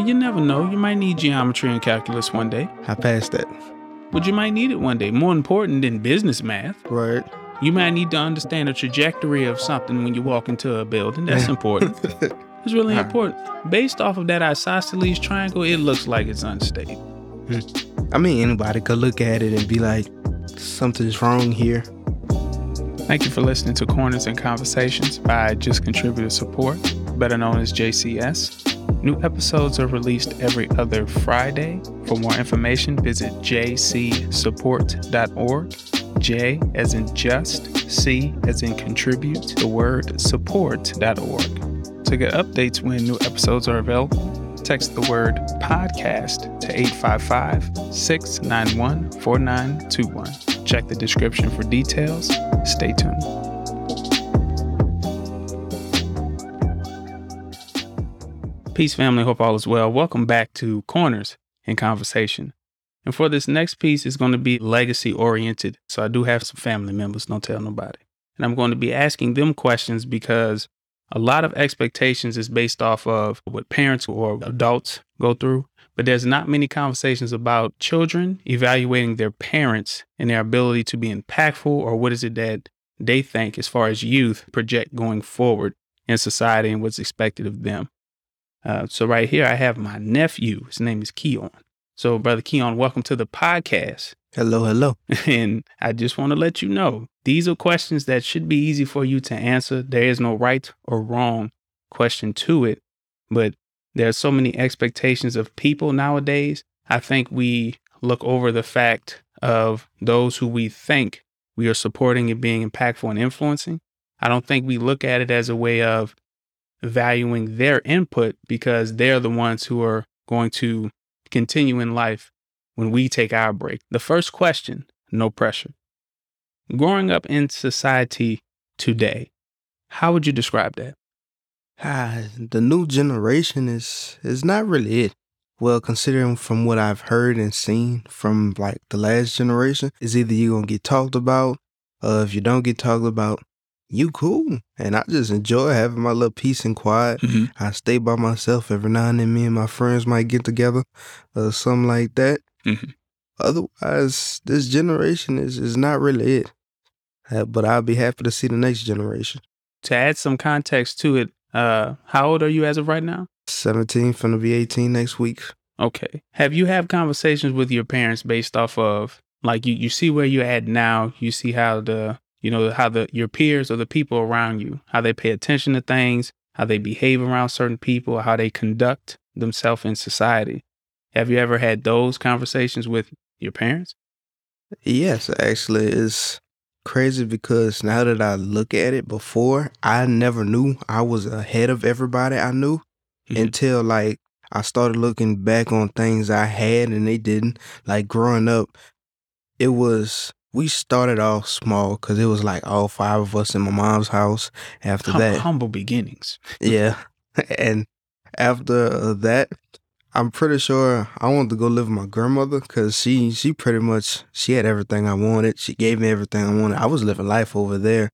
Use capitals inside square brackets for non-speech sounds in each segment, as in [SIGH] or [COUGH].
But you never know. You might need geometry and calculus one day. I passed that. But you might need it one day. More important than business math. Right. You might need to understand the trajectory of something when you walk into a building. That's [LAUGHS] important. It's really important. Based off of that isosceles triangle, it looks like it's unstable. I mean, anybody could look at it and be like, something's wrong here. Thank you for listening to Corners and Conversations by Just Contributor Support, better known as JCS. New episodes are released every other Friday. For more information, visit jcsupport.org. J as in just, C as in contribute, the word support.org. To get updates when new episodes are available, text the word podcast to 855 691 4921. Check the description for details. Stay tuned. Peace, family. Hope all is well. Welcome back to Corners in Conversation. And for this next piece, it's going to be legacy oriented. So I do have some family members, don't tell nobody. And I'm going to be asking them questions because a lot of expectations is based off of what parents or adults go through. But there's not many conversations about children evaluating their parents and their ability to be impactful or what is it that they think as far as youth project going forward in society and what's expected of them. Uh, so right here, I have my nephew. His name is Keon. So, brother Keon, welcome to the podcast. Hello, hello. [LAUGHS] And I just want to let you know these are questions that should be easy for you to answer. There is no right or wrong question to it, but there are so many expectations of people nowadays. I think we look over the fact of those who we think we are supporting and being impactful and influencing. I don't think we look at it as a way of valuing their input because they're the ones who are going to continue in life when we take our break. The first question no pressure. Growing up in society today, how would you describe that? Ah, the new generation is is not really it. Well, considering from what I've heard and seen from like the last generation, is either you're gonna get talked about, or if you don't get talked about, you cool. And I just enjoy having my little peace and quiet. I stay by myself every now and then. Me and my friends might get together, or something like that. Mhm. Otherwise, this generation is is not really it. Uh, But I'll be happy to see the next generation. To add some context to it, uh, how old are you as of right now? 17, finna be 18 next week. Okay. Have you had conversations with your parents based off of like you, you see where you're at now, you see how the you know, how the your peers or the people around you, how they pay attention to things, how they behave around certain people, how they conduct themselves in society. Have you ever had those conversations with your parents? Yes, actually, it's crazy because now that I look at it before, I never knew I was ahead of everybody I knew Mhm. until like I started looking back on things I had and they didn't. Like growing up, it was, we started off small because it was like all five of us in my mom's house. After Hum- that, humble beginnings. yeah. [LAUGHS] And after that, I'm pretty sure I wanted to go live with my grandmother because she she pretty much she had everything I wanted. She gave me everything I wanted. I was living life over there.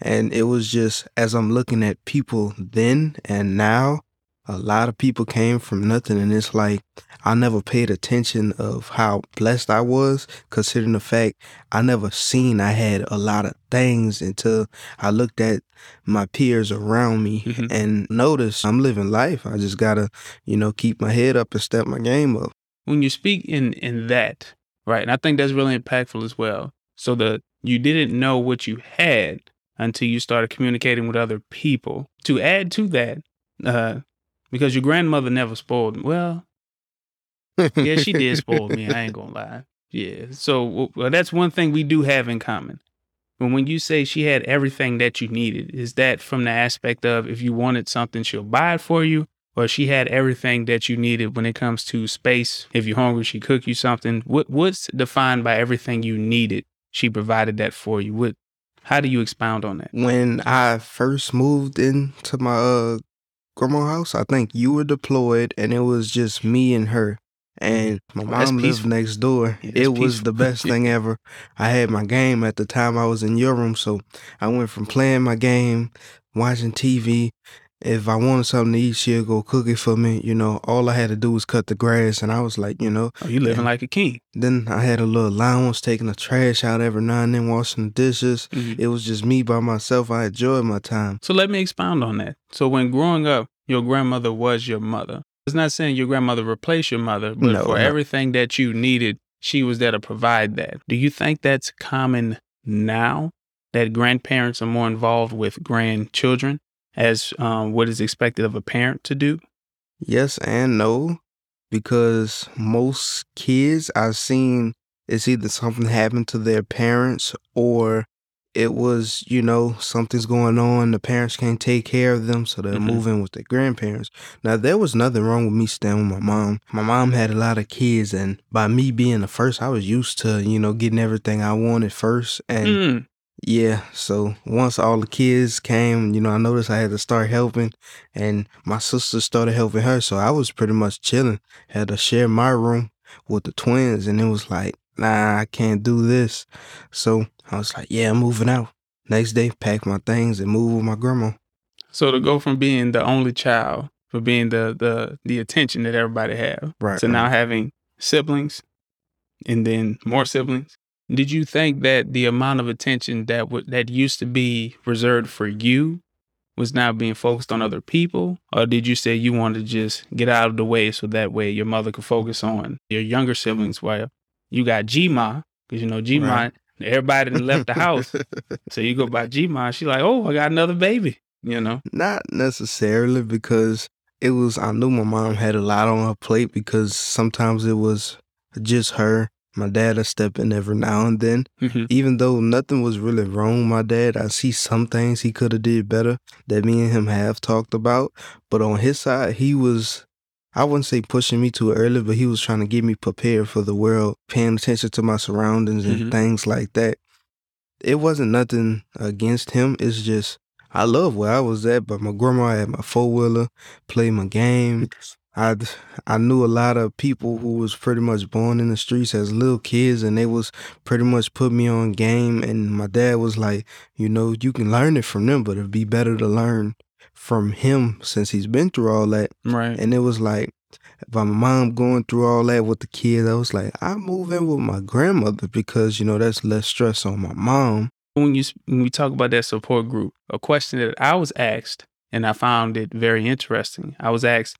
And it was just as I'm looking at people then and now, a lot of people came from nothing and it's like I never paid attention of how blessed I was, considering the fact I never seen I had a lot of things until I looked at my peers around me Mhm. and noticed I'm living life. I just gotta, you know, keep my head up and step my game up. when you speak in in that right and i think that's really impactful as well so the you didn't know what you had until you started communicating with other people to add to that uh because your grandmother never spoiled me well [LAUGHS] yeah she did spoil me i ain't gonna lie yeah so well, that's one thing we do have in common but when you say she had everything that you needed is that from the aspect of if you wanted something she'll buy it for you or she had everything that you needed when it comes to space. If you're hungry, she cook you something. What what's defined by everything you needed? She provided that for you. What? How do you expound on that? when I first moved into my uh grandma house, I think you were deployed and it was just me and her. Mm-hmm. And my Oh, mom lived peaceful. next door. Yeah, it was peaceful. the best thing [LAUGHS] ever. I had my game at the time I was in your room, so I went from playing my game, watching TV, If I wanted something to eat, she'd go cook it for me. You know, all I had to do was cut the grass, and I was like, you know, Oh, you living like a king. then I had a little allowance, taking the trash out every now and then, washing the dishes. Mhm. It was just me by myself. I enjoyed my time. So let me expound on that. So when growing up, your grandmother was your mother. It's not saying your grandmother replaced your mother, but No, for no. everything that you needed, she was there to provide that. Do you think that's common now that grandparents are more involved with grandchildren as um, what is expected of a parent to do? Yes and no, because most kids I've seen it's either something happened to their parents or it was, you know, something's going on. The parents can't take care of them, so they're Mhm. moving with their grandparents. Now, there was nothing wrong with me staying with my mom. My mom had a lot of kids, and by me being the first, I was used to, you know, getting everything I wanted first. And Mm. Yeah, so once all the kids came, you know, I noticed I had to start helping, and my sister started helping her. So I was pretty much chilling. Had to share my room with the twins, and it was like, nah, I can't do this. So I was like, yeah, I'm moving out. Next day, pack my things and move with my grandma. So to go from being the only child, for being the the the attention that everybody have, Right. to now having siblings, and then more siblings. Did you think that the amount of attention that would that used to be reserved for you was now being focused on other people, or did you say you wanted to just get out of the way so that way your mother could focus on your younger siblings? While you got Gma, because you know Gma, Right. everybody left the house, [LAUGHS] so you go by Gma. She's like, oh, I got another baby. You know, Not necessarily because it was, I knew my mom had a lot on her plate because sometimes it was just her. My dad would step in every now and then. Mhm. Even though nothing was really wrong with my dad, I see some things he could have did better that me and him have talked about. But on his side, he was, I wouldn't say pushing me too early, but he was trying to get me prepared for the world, paying attention to my surroundings and Mhm. things like that. It wasn't nothing against him. It's just I love where I was at, but my grandma had my four wheeler, play my game. I I knew a lot of people who was pretty much born in the streets as little kids, and they was pretty much put me on game. And my dad was like, you know, you can learn it from them, but it'd be better to learn from him since he's been through all that. right? And it was like, by my mom going through all that with the kids, I was like, I move in with my grandmother because you know that's less stress on my mom. when you when we talk about that support group, a question that I was asked, and I found it very interesting. I was asked,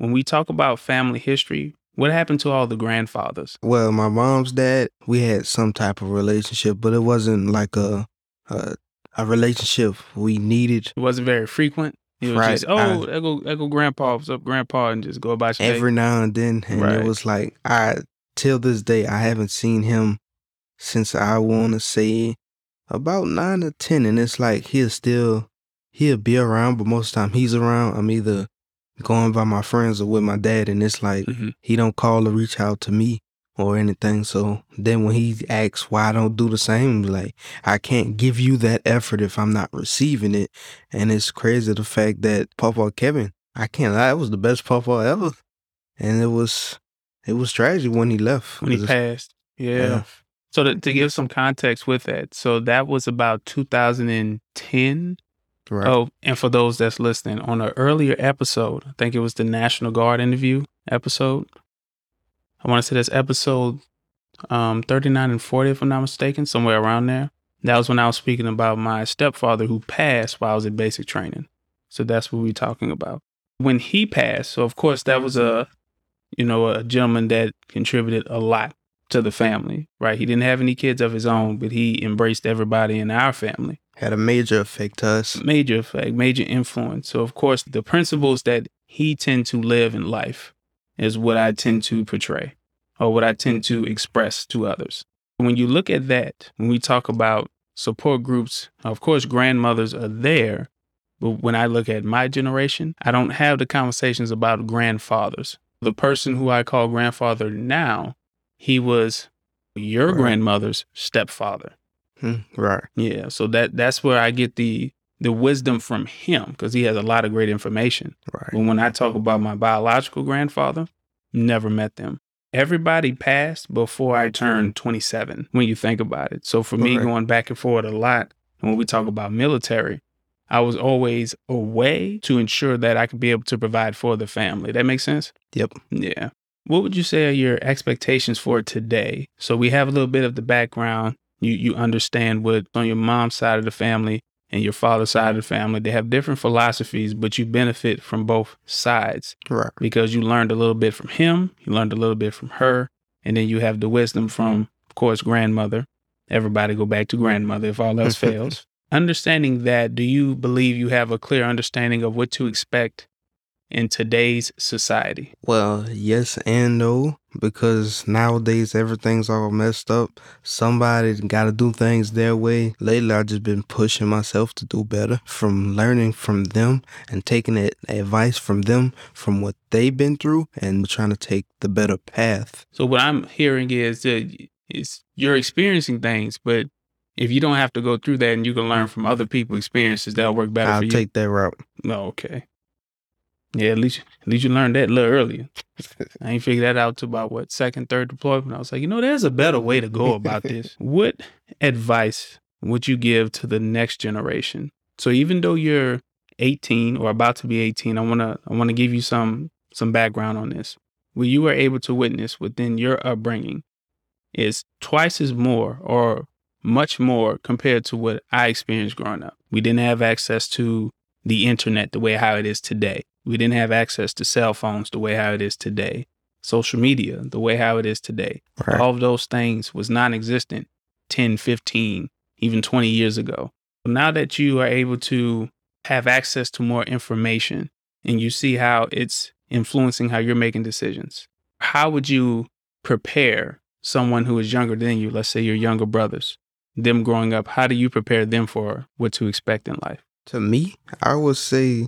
when we talk about family history, what happened to all the grandfathers? Well, my mom's dad, we had some type of relationship, but it wasn't like a a, a relationship we needed It wasn't very frequent. It was Right, just, oh, I- go, there go grandpa, what's up, grandpa, and just go about your day. every now and then, and Right. it was like I till this day I haven't seen him since I want to say about nine or ten, and it's like he'll still he'll be around, but most of the time he's around. I'm either going by my friends or with my dad, and it's like Mhm. he don't call or reach out to me or anything. So then when he asks why I don't do the same, like I can't give you that effort if I'm not receiving it. And it's crazy the fact that Papa Kevin, I can't lie, it was the best Papa ever. And it was it was tragic when he left. when he passed. Yeah. Yeah. So to, to give some context with that, so that was about 2010. Right. Oh, and for those that's listening, on an earlier episode, I think it was the National Guard interview episode. I want to say that's episode um, 39 and 40, if I'm not mistaken, somewhere around there. That was when I was speaking about my stepfather who passed while I was in basic training. So that's what we're talking about. When he passed, so of course that was a, you know, a gentleman that contributed a lot to the family, right? He didn't have any kids of his own, but he embraced everybody in our family Had a major effect to us. major effect, major influence. So, of course, the principles that he tend to live in life is what I tend to portray or what I tend to express to others. When you look at that, when we talk about support groups, of course, grandmothers are there. But when I look at my generation, I don't have the conversations about grandfathers. The person who I call grandfather now, he was your Right. grandmother's stepfather. Hmm, Right. Yeah, so that that's where I get the the wisdom from him because he has a lot of great information. Right. But when I talk about my biological grandfather, never met them. Everybody passed before I turned 27 when you think about it. So for me going back and forth a lot and when we talk about military, I was always away to ensure that I could be able to provide for the family. That makes sense? Yep. Yeah. What would you say are your expectations for today? So we have a little bit of the background. You you understand what on your mom's side of the family and your father's side of mm-hmm. the family. They have different philosophies, but you benefit from both sides. Right. Because you learned a little bit from him, you learned a little bit from her, and then you have the wisdom from, mm-hmm. of course, grandmother. Everybody go back to grandmother if all else [LAUGHS] fails. Understanding that, do you believe you have a clear understanding of what to expect in today's society? Well, yes and no, because nowadays everything's all messed up. Somebody got to do things their way. Lately, I've just been pushing myself to do better from learning from them and taking advice from them, from what they've been through, and trying to take the better path. So, what I'm hearing is that is you're experiencing things, but if you don't have to go through that and you can learn from other people's experiences, that'll work better I'll for you. take that route. No, okay. Yeah, at least at least you learned that a little earlier. I ain't figured that out till about what second, third deployment. I was like, you know, there's a better way to go about this. [LAUGHS] what advice would you give to the next generation? So even though you're 18 or about to be 18, I wanna I wanna give you some some background on this. What you were able to witness within your upbringing is twice as more or much more compared to what I experienced growing up. We didn't have access to the internet the way how it is today. We didn't have access to cell phones the way how it is today. Social media the way how it is today. Right. All of those things was non-existent 10, 15, even 20 years ago. Now that you are able to have access to more information and you see how it's influencing how you're making decisions, how would you prepare someone who is younger than you, let's say your younger brothers, them growing up, how do you prepare them for what to expect in life? To me, I would say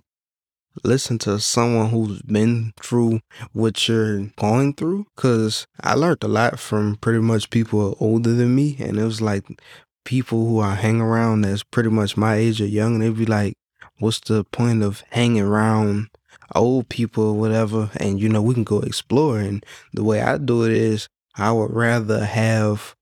listen to someone who's been through what you're going through because I learned a lot from pretty much people older than me. And it was like people who I hang around that's pretty much my age or young. And they'd be like, what's the point of hanging around old people or whatever? And, you know, we can go explore. And the way I do it is I would rather have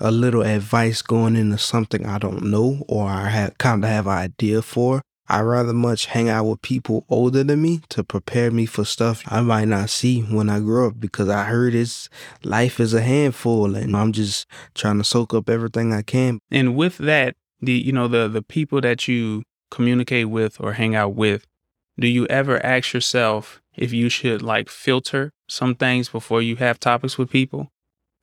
a little advice going into something I don't know or I have kind of have an idea for. I rather much hang out with people older than me to prepare me for stuff I might not see when I grow up because I heard it's life is a handful and I'm just trying to soak up everything I can. And with that, the you know the the people that you communicate with or hang out with, do you ever ask yourself if you should like filter some things before you have topics with people?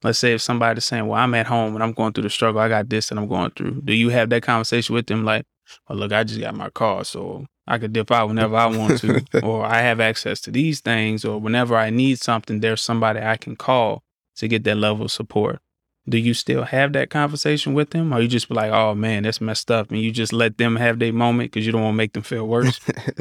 Let's say if somebody's saying, "Well, I'm at home and I'm going through the struggle. I got this and I'm going through." Do you have that conversation with them like, "Well, look, I just got my car, so I could dip out whenever I want to, [LAUGHS] or I have access to these things, or whenever I need something, there's somebody I can call to get that level of support." Do you still have that conversation with them, or you just be like, "Oh man, that's messed up," and you just let them have their moment because you don't want to make them feel worse?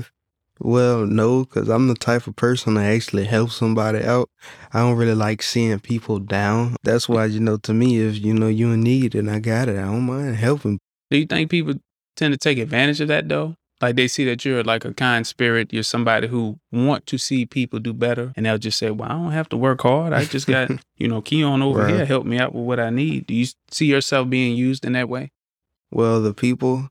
[LAUGHS] well, no, because I'm the type of person that actually helps somebody out. I don't really like seeing people down. That's why, you know, to me, if you know you in need and I got it, I don't mind helping. Do you think people tend to take advantage of that though? Like they see that you're like a kind spirit, you're somebody who want to see people do better, and they'll just say, "Well, I don't have to work hard. I just got, [LAUGHS] you know, Keon over Right. here help me out with what I need." Do you see yourself being used in that way? Well, the people,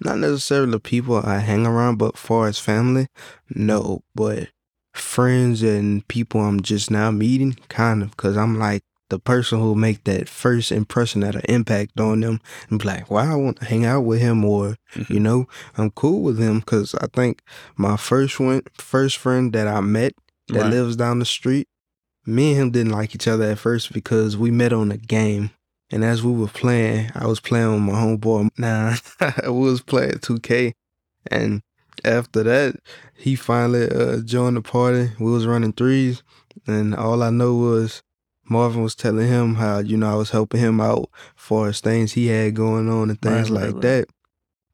not necessarily the people I hang around, but far as family, no. But friends and people I'm just now meeting, kind of, because I'm like the person who make that first impression that an impact on them and be like, wow, I want to hang out with him, or you know, I'm cool with him, because I think my first one, first friend that I met that Right. lives down the street, me and him didn't like each other at first because we met on a game. And as we were playing, I was playing with my homeboy. Nah, [LAUGHS] I was playing 2K. And after that, he finally uh, joined the party. We was running threes. And all I know was Marvin was telling him how, you know, I was helping him out for as things he had going on and things right, like right. that.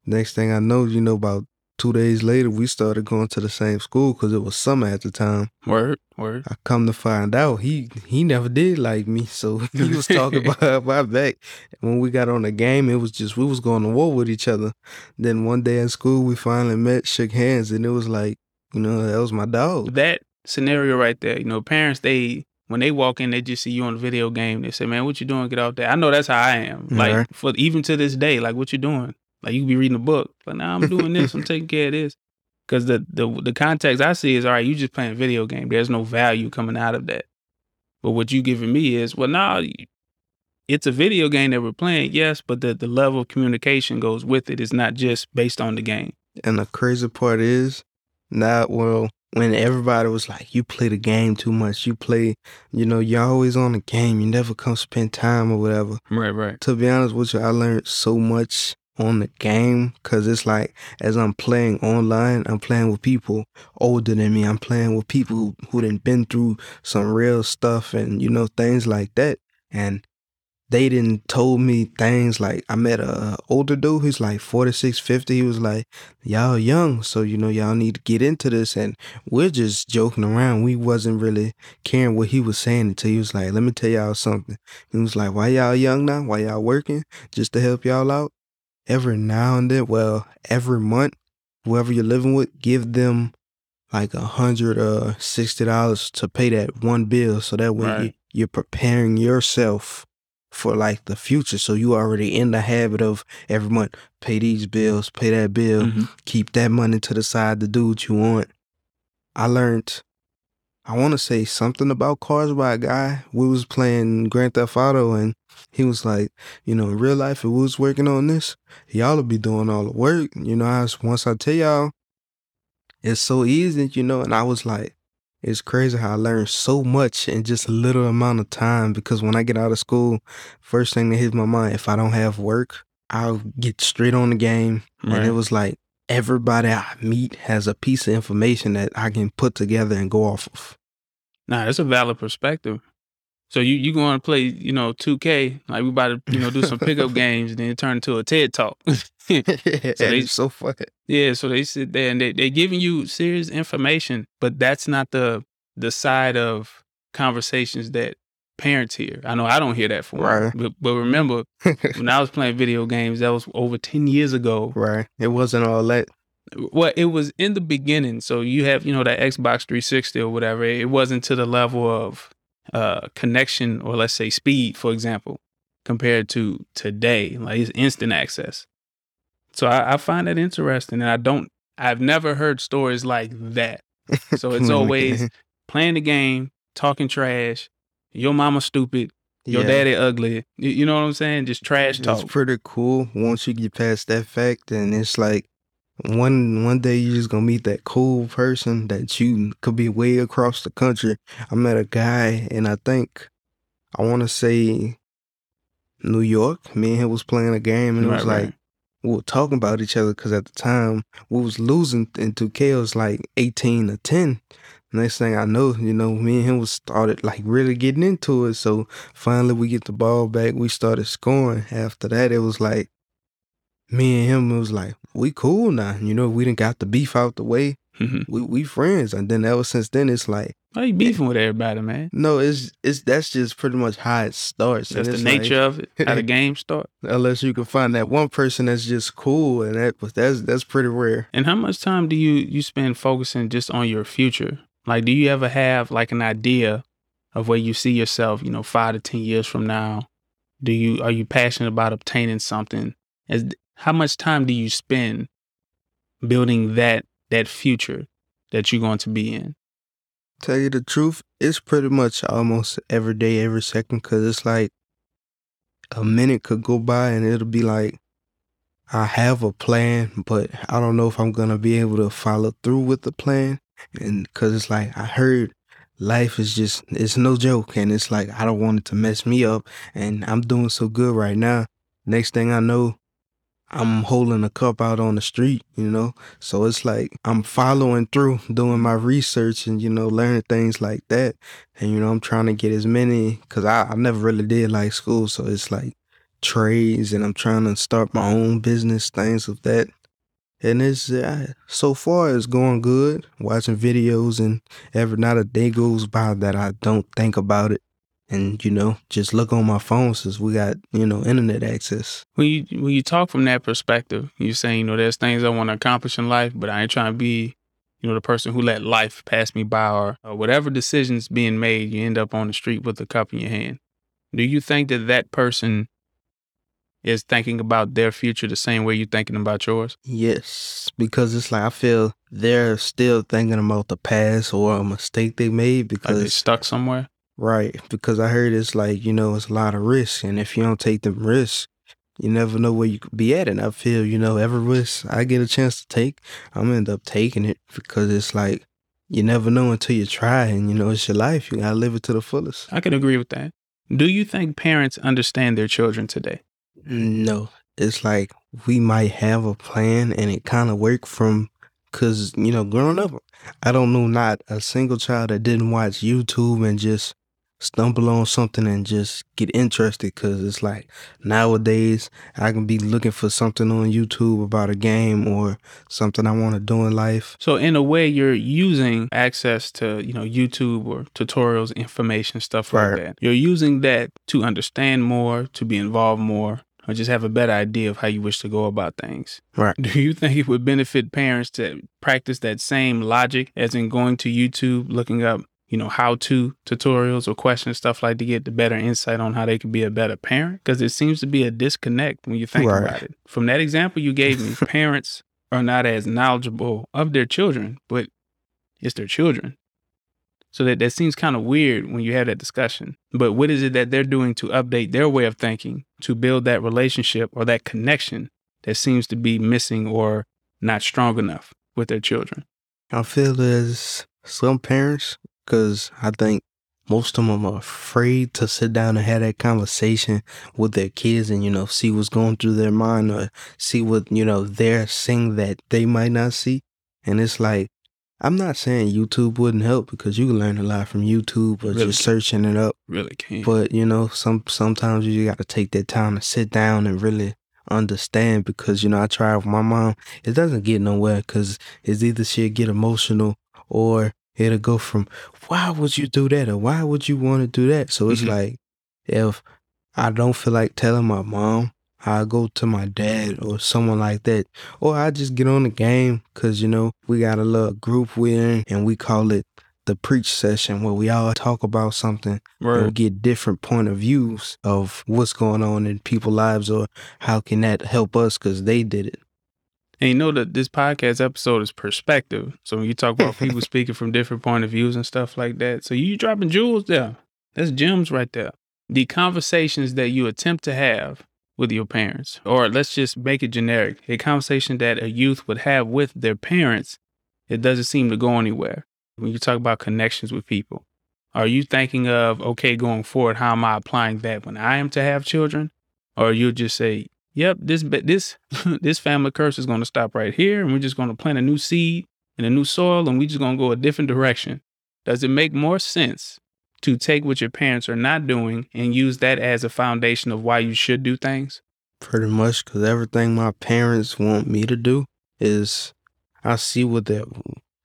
Next thing I know, you know, about two days later, we started going to the same school because it was summer at the time. Word, word. I come to find out he he never did like me, so [LAUGHS] he was talking [LAUGHS] about my back. When we got on the game, it was just we was going to war with each other. Then one day in school, we finally met, shook hands, and it was like, you know, that was my dog. That scenario right there, you know, parents they when they walk in, they just see you on the video game. They say, "Man, what you doing? Get out there." I know that's how I am. Like for even to this day, like what you doing? Like you could be reading a book, but now I'm doing this, I'm [LAUGHS] taking care of this. Because the, the the context I see is all right, you just playing a video game. There's no value coming out of that. But what you giving me is, well, now it's a video game that we're playing, yes, but the, the level of communication goes with it. It's not just based on the game. And the crazy part is, not well, when everybody was like, you play the game too much, you play, you know, you're always on the game, you never come spend time or whatever. Right, right. To be honest with you, I learned so much on the game because it's like as I'm playing online, I'm playing with people older than me. I'm playing with people who, who done been through some real stuff and, you know, things like that. And they didn't told me things like I met a older dude who's like 46, 50. He was like, Y'all young, so you know y'all need to get into this and we're just joking around. We wasn't really caring what he was saying until he was like, Let me tell y'all something. He was like, Why y'all young now? Why y'all working? Just to help y'all out? Every now and then, well, every month, whoever you're living with, give them like a hundred or sixty dollars to pay that one bill so that way Right. you, you're preparing yourself for like the future. So you already in the habit of every month pay these bills, pay that bill, Mhm. keep that money to the side to do what you want. I learned I want to say something about cars by a guy. We was playing Grand Theft Auto and he was like, you know, in real life, if we was working on this, y'all would be doing all the work. You know, I was, once I tell y'all, it's so easy, you know, and I was like, it's crazy how I learned so much in just a little amount of time because when I get out of school, first thing that hits my mind, if I don't have work, I'll get straight on the game. And it was like everybody I meet has a piece of information that I can put together and go off of. Nah, that's a valid perspective. So you you going to play, you know, 2K, like we about to, you know, do some pickup [LAUGHS] games and then turn into a TED talk. [LAUGHS] so they- so fun. yeah, so they sit there and they they giving you serious information, but that's not the the side of conversations that parents hear. I know I don't hear that from them. Right. But, but remember, when I was playing video games, that was over 10 years ago. [LAUGHS] right. It wasn't all that. Well, it was in the beginning. So you have, you know, that Xbox 360 or whatever. It wasn't to the level of uh, connection or let's say speed, for example, compared to today. Like it's instant access. So I, I find that interesting, and I don't. I've never heard stories like that. [LAUGHS] So it's always playing the game, talking trash. Your mama stupid. Your Yeah. daddy ugly. You, you know what I'm saying? Just trash talk. It's pretty cool once you get past that fact, and it's like one one day you're just gonna meet that cool person that you could be way across the country. I met a guy, and I think I want to say New York. Me and him was playing a game, and it was Right, like right. we were talking about each other because at the time we was losing in 2K. It was like 18 to 10. Next thing I know, you know, me and him was started like really getting into it. So finally we get the ball back. We started scoring. After that, it was like me and him. It was like we cool now. You know, we didn't got the beef out the way. Mhm. We we friends. And then ever since then, it's like Why you beefing with everybody, man? no, it's it's that's just pretty much how it starts. That's the it's like- nature of it. How the [LAUGHS] game start. unless you can find that one person that's just cool, and that that's that's pretty rare. And how much time do you you spend focusing just on your future? Like, do you ever have like an idea of where you see yourself? You know, five to ten years from now. Do you are you passionate about obtaining something? As how much time do you spend building that that future that you're going to be in? Tell you the truth, it's pretty much almost every day, every second, because it's like a minute could go by and it'll be like, I have a plan, but I don't know if I'm going to be able to follow through with the plan. And because it's like, I heard life is just, it's no joke. And it's like, I don't want it to mess me up. And I'm doing so good right now. Next thing I know, I'm holding a cup out on the street, you know? So it's like I'm following through, doing my research and, you know, learning things like that. And, you know, I'm trying to get as many, because I, I never really did like school. So it's like trades and I'm trying to start my own business, things of that. And it's, uh, so far it's going good, watching videos and every not a day goes by that I don't think about it. And, you know, just look on my phone since we got, you know, internet access. When you when you talk from that perspective, you're saying, you know, there's things I want to accomplish in life, but I ain't trying to be, you know, the person who let life pass me by or, or whatever decisions being made, you end up on the street with a cup in your hand. Do you think that that person is thinking about their future the same way you're thinking about yours? Yes, because it's like I feel they're still thinking about the past or a mistake they made Are they because stuck somewhere? Right because I heard it's like you know it's a lot of risk and if you don't take them risks, you never know where you could be at. And I feel you know every risk I get a chance to take, I'm gonna end up taking it because it's like you never know until you try and you know it's your life. You gotta live it to the fullest. I can agree with that. Do you think parents understand their children today? No, it's like we might have a plan and it kind of worked from because you know growing up, I don't know not a single child that didn't watch YouTube and just stumble on something and just get interested because it's like nowadays I can be looking for something on YouTube about a game or something I want to do in life. So in a way, you're using access to you know YouTube or tutorials, information, stuff like Right. that. You're using that to understand more, to be involved more, or just have a better idea of how you wish to go about things. Right. [LAUGHS] Do you think it would benefit parents to practice that same logic as in going to YouTube, looking up you know how-to tutorials or questions, stuff like to get the better insight on how they can be a better parent? Because it seems to be a disconnect when you think Right. about it. From that example you gave me, [LAUGHS] parents are not as knowledgeable of their children, but it's their children. So that, that seems kind of weird when you have that discussion. But what is it that they're doing to update their way of thinking to build that relationship or that connection that seems to be missing or not strong enough with their children? I feel as some parents, because I think most of them are afraid to sit down and have that conversation with their kids and, you know, see what's going through their mind or see what, you know, they're seeing that they might not see. And it's like, I'm not saying YouTube wouldn't help because you can learn a lot from YouTube or Really just can. searching it up. Really can't. But you know, some sometimes you got to take that time to sit down and really understand because you know I tried with my mom. It doesn't get nowhere because it's either she'll get emotional or it'll go from why would you do that or why would you want to do that. So it's Mhm. like if I don't feel like telling my mom, I go to my dad or someone like that, or I just get on the game because you know we got a little group we're in and we call it the preach session where we all talk about something and get different point of views of what's going on in people's lives or how can that help us because they did it. And you know that this podcast episode is perspective. So when you talk about [LAUGHS] people speaking from different point of views and stuff like that, so you dropping jewels there. That's gems right there. The conversations that you attempt to have with your parents, or let's just make it generic, a conversation that a youth would have with their parents, it doesn't seem to go anywhere. When you talk about connections with people, are you thinking of, okay, going forward, how am I applying that when I am to have children? Or you'll just say, yep, this this [LAUGHS] this family curse is going to stop right here, and we're just going to plant a new seed in a new soil, and we're just going to go a different direction. Does it make more sense to take what your parents are not doing and use that as a foundation of why you should do things? Pretty much because everything my parents want me to do is I see what they're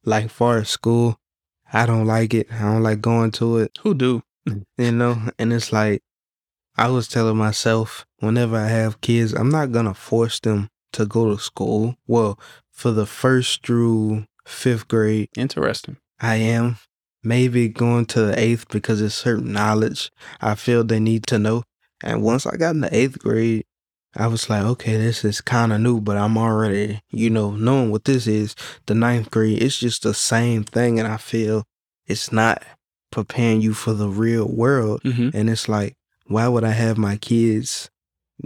like far as school. I don't like it. I don't like going to it. Who do? you know and it's like i was telling myself whenever i have kids i'm not gonna force them to go to school well for the first through fifth grade Interesting. i am maybe going to the eighth because it's certain knowledge i feel they need to know and once i got in the eighth grade I was like, okay, this is kind of new, but I'm already, you know, knowing what this is. The ninth grade, it's just the same thing. And I feel it's not preparing you for the real world. hmm And it's like, why would I have my kids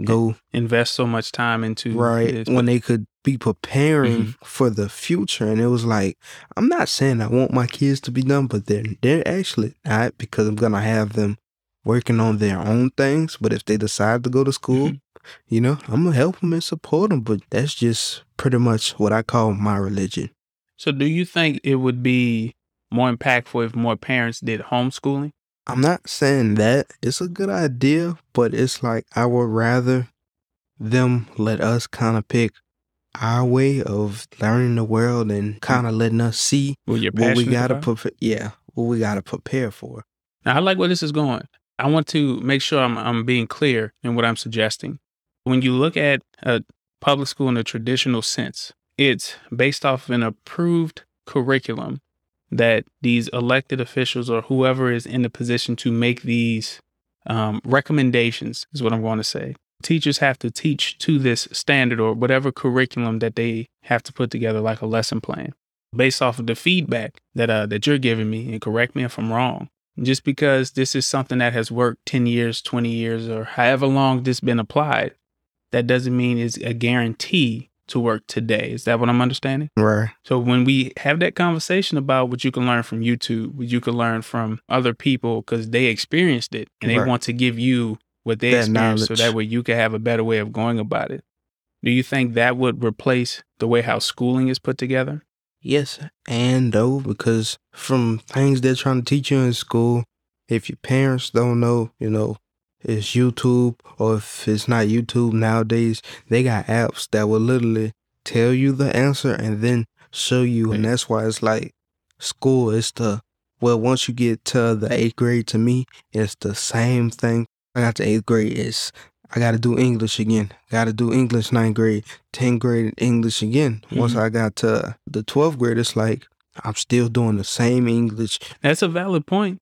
go Invest so much time into right this. when they could be preparing Mhm. for the future? And it was like, I'm not saying I want my kids to be done, but they're they're actually not because I'm gonna have them working on their own things. But if they decide to go to school, Mhm. you know, I'm gonna help them and support them. But that's just pretty much what I call my religion. So, do you think it would be more impactful if more parents did homeschooling? I'm not saying that it's a good idea, but it's like I would rather them let us kind of pick our way of learning the world and mm. kind of letting us see What what we gotta about? prepare. Yeah, what we gotta prepare for. Now, I like where this is going. I want to make sure I'm, I'm being clear in what I'm suggesting. When you look at a public school in a traditional sense, it's based off of an approved curriculum that these elected officials or whoever is in the position to make these um, recommendations, is what I'm going to say. teachers have to teach to this standard or whatever curriculum that they have to put together like a lesson plan based off of the feedback that uh, that you're giving me and correct me if I'm wrong. Just because this is something that has worked 10 years, 20 years or however long this been applied, that doesn't mean it's a guarantee to work today. Is that what I'm understanding? Right. So when we have that conversation about what you can learn from YouTube, what you can learn from other people because they experienced it and they Right. want to give you what they That experienced so that way you can have a better way of going about it. Do you think that would replace the way how schooling is put together? Yes and no, because from things they're trying to teach you in school, if your parents don't know, you know, it's YouTube, or if it's not YouTube nowadays, they got apps that will literally tell you the answer and then show you. And that's why it's like school is the, well, once you get to the eighth grade, to me, it's the same thing. I got to eighth grade, it's, I got to do English again. Got to do English ninth grade. 10th grade English again. Once Mhm. I got to the 12th grade, it's like I'm still doing the same English. That's a valid point.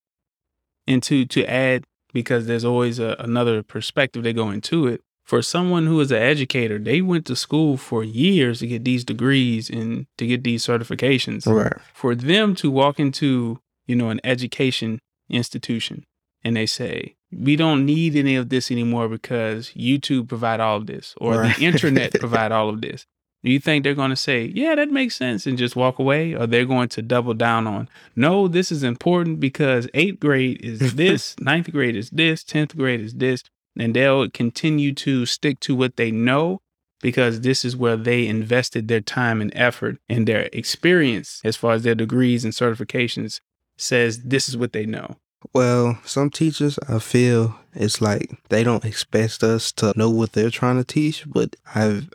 And to to add, because there's always a, another perspective they go into it. For someone who is an educator, they went to school for years to get these degrees and to get these certifications. Right. For them to walk into, you know, an education institution and they say, we don't need any of this anymore because YouTube provide all of this or Right. the internet [LAUGHS] provide all of this. Do you think they're going to say, yeah, that makes sense and just walk away? Or they're going to double down on, no, this is important because eighth grade is [LAUGHS] this, ninth grade is this, 10th grade is this. And they'll continue to stick to what they know because this is where they invested their time and effort and their experience as far as their degrees and certifications says this is what they know. Well, some teachers, I feel it's like they don't expect us to know what they're trying to teach, but I've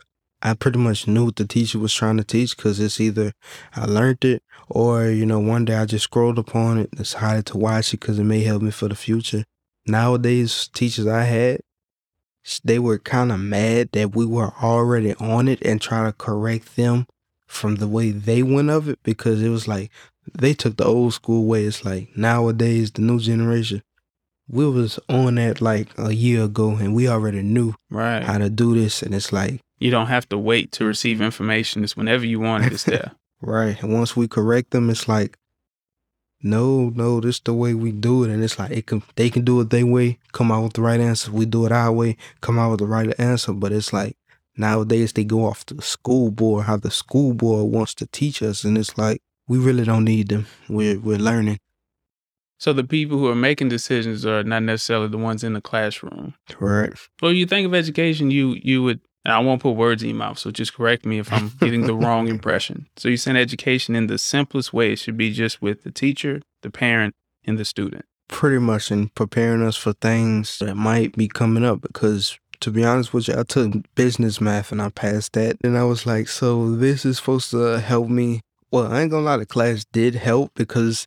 I pretty much knew what the teacher was trying to teach because it's either I learned it or you know one day I just scrolled upon it, decided to watch it because it may help me for the future. Nowadays, teachers I had, they were kind of mad that we were already on it and trying to correct them from the way they went of it because it was like they took the old school way. It's like nowadays the new generation. We was on that like a year ago and we already knew Right. how to do this and it's like You don't have to wait to receive information. It's whenever you want it, it's there. [LAUGHS] right. And once we correct them, it's like no, no, this is the way we do it. And it's like it can they can do it their way, come out with the right answer. We do it our way, come out with the right answer. But it's like nowadays they go off to the school board, how the school board wants to teach us, and it's like we really don't need them. We're we're learning. so the people who are making decisions are not necessarily the ones in the classroom. Correct. Well, you think of education, you you would and I won't put words in your mouth, so just correct me if I'm [LAUGHS] getting the wrong impression. So you saying education in the simplest way should be just with the teacher, the parent, and the student. pretty much in preparing us for things that might be coming up because to be honest with you, I took business math and I passed that. And I was like, so this is supposed to help me. Well, I ain't gonna lie, the class did help because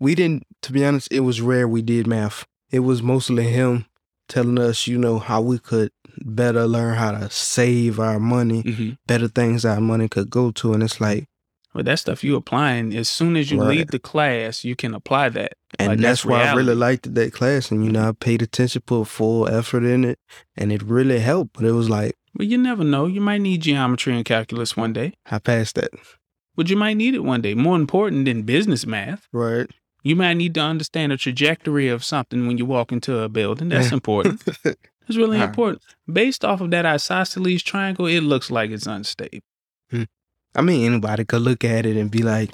we didn't, to be honest, it was rare we did math. It was mostly him telling us, you know, how we could better learn how to save our money, Mm-hmm. better things our money could go to. And it's like, But that stuff you applying as soon as you Right. leave the class, you can apply that. And Like, that's, that's why I really liked that class. And, you know, I paid attention, put full effort in it, and it really helped. But it was like, But you never know. You might need geometry and calculus one day. I passed that. But you might need it one day. More important than business math. Right. You might need to understand the trajectory of something when you walk into a building. That's [LAUGHS] important. [LAUGHS] It's really Huh. important. Based off of that isosceles triangle, it looks like it's unstable. Hmm. I mean, anybody could look at it and be like,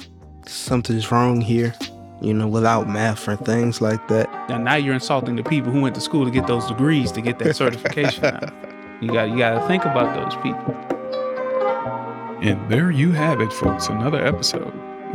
something's wrong here, you know, without math or things like that. Now, now you're insulting the people who went to school to get those degrees to get that certification. [LAUGHS] You got you got to think about those people. And there you have it, folks. Another episode. [LAUGHS]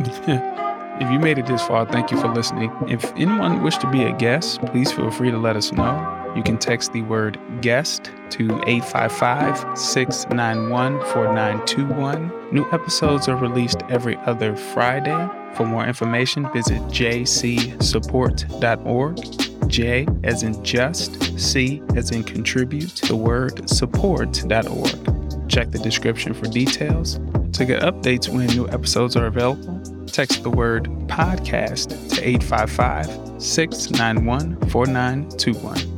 if you made it this far, thank you for listening. If anyone wish to be a guest, please feel free to let us know. You can text the word guest to 855 691 4921. New episodes are released every other Friday. For more information, visit jcsupport.org. J as in just, C as in contribute, the word support.org. Check the description for details. To get updates when new episodes are available, text the word podcast to 855 691 4921.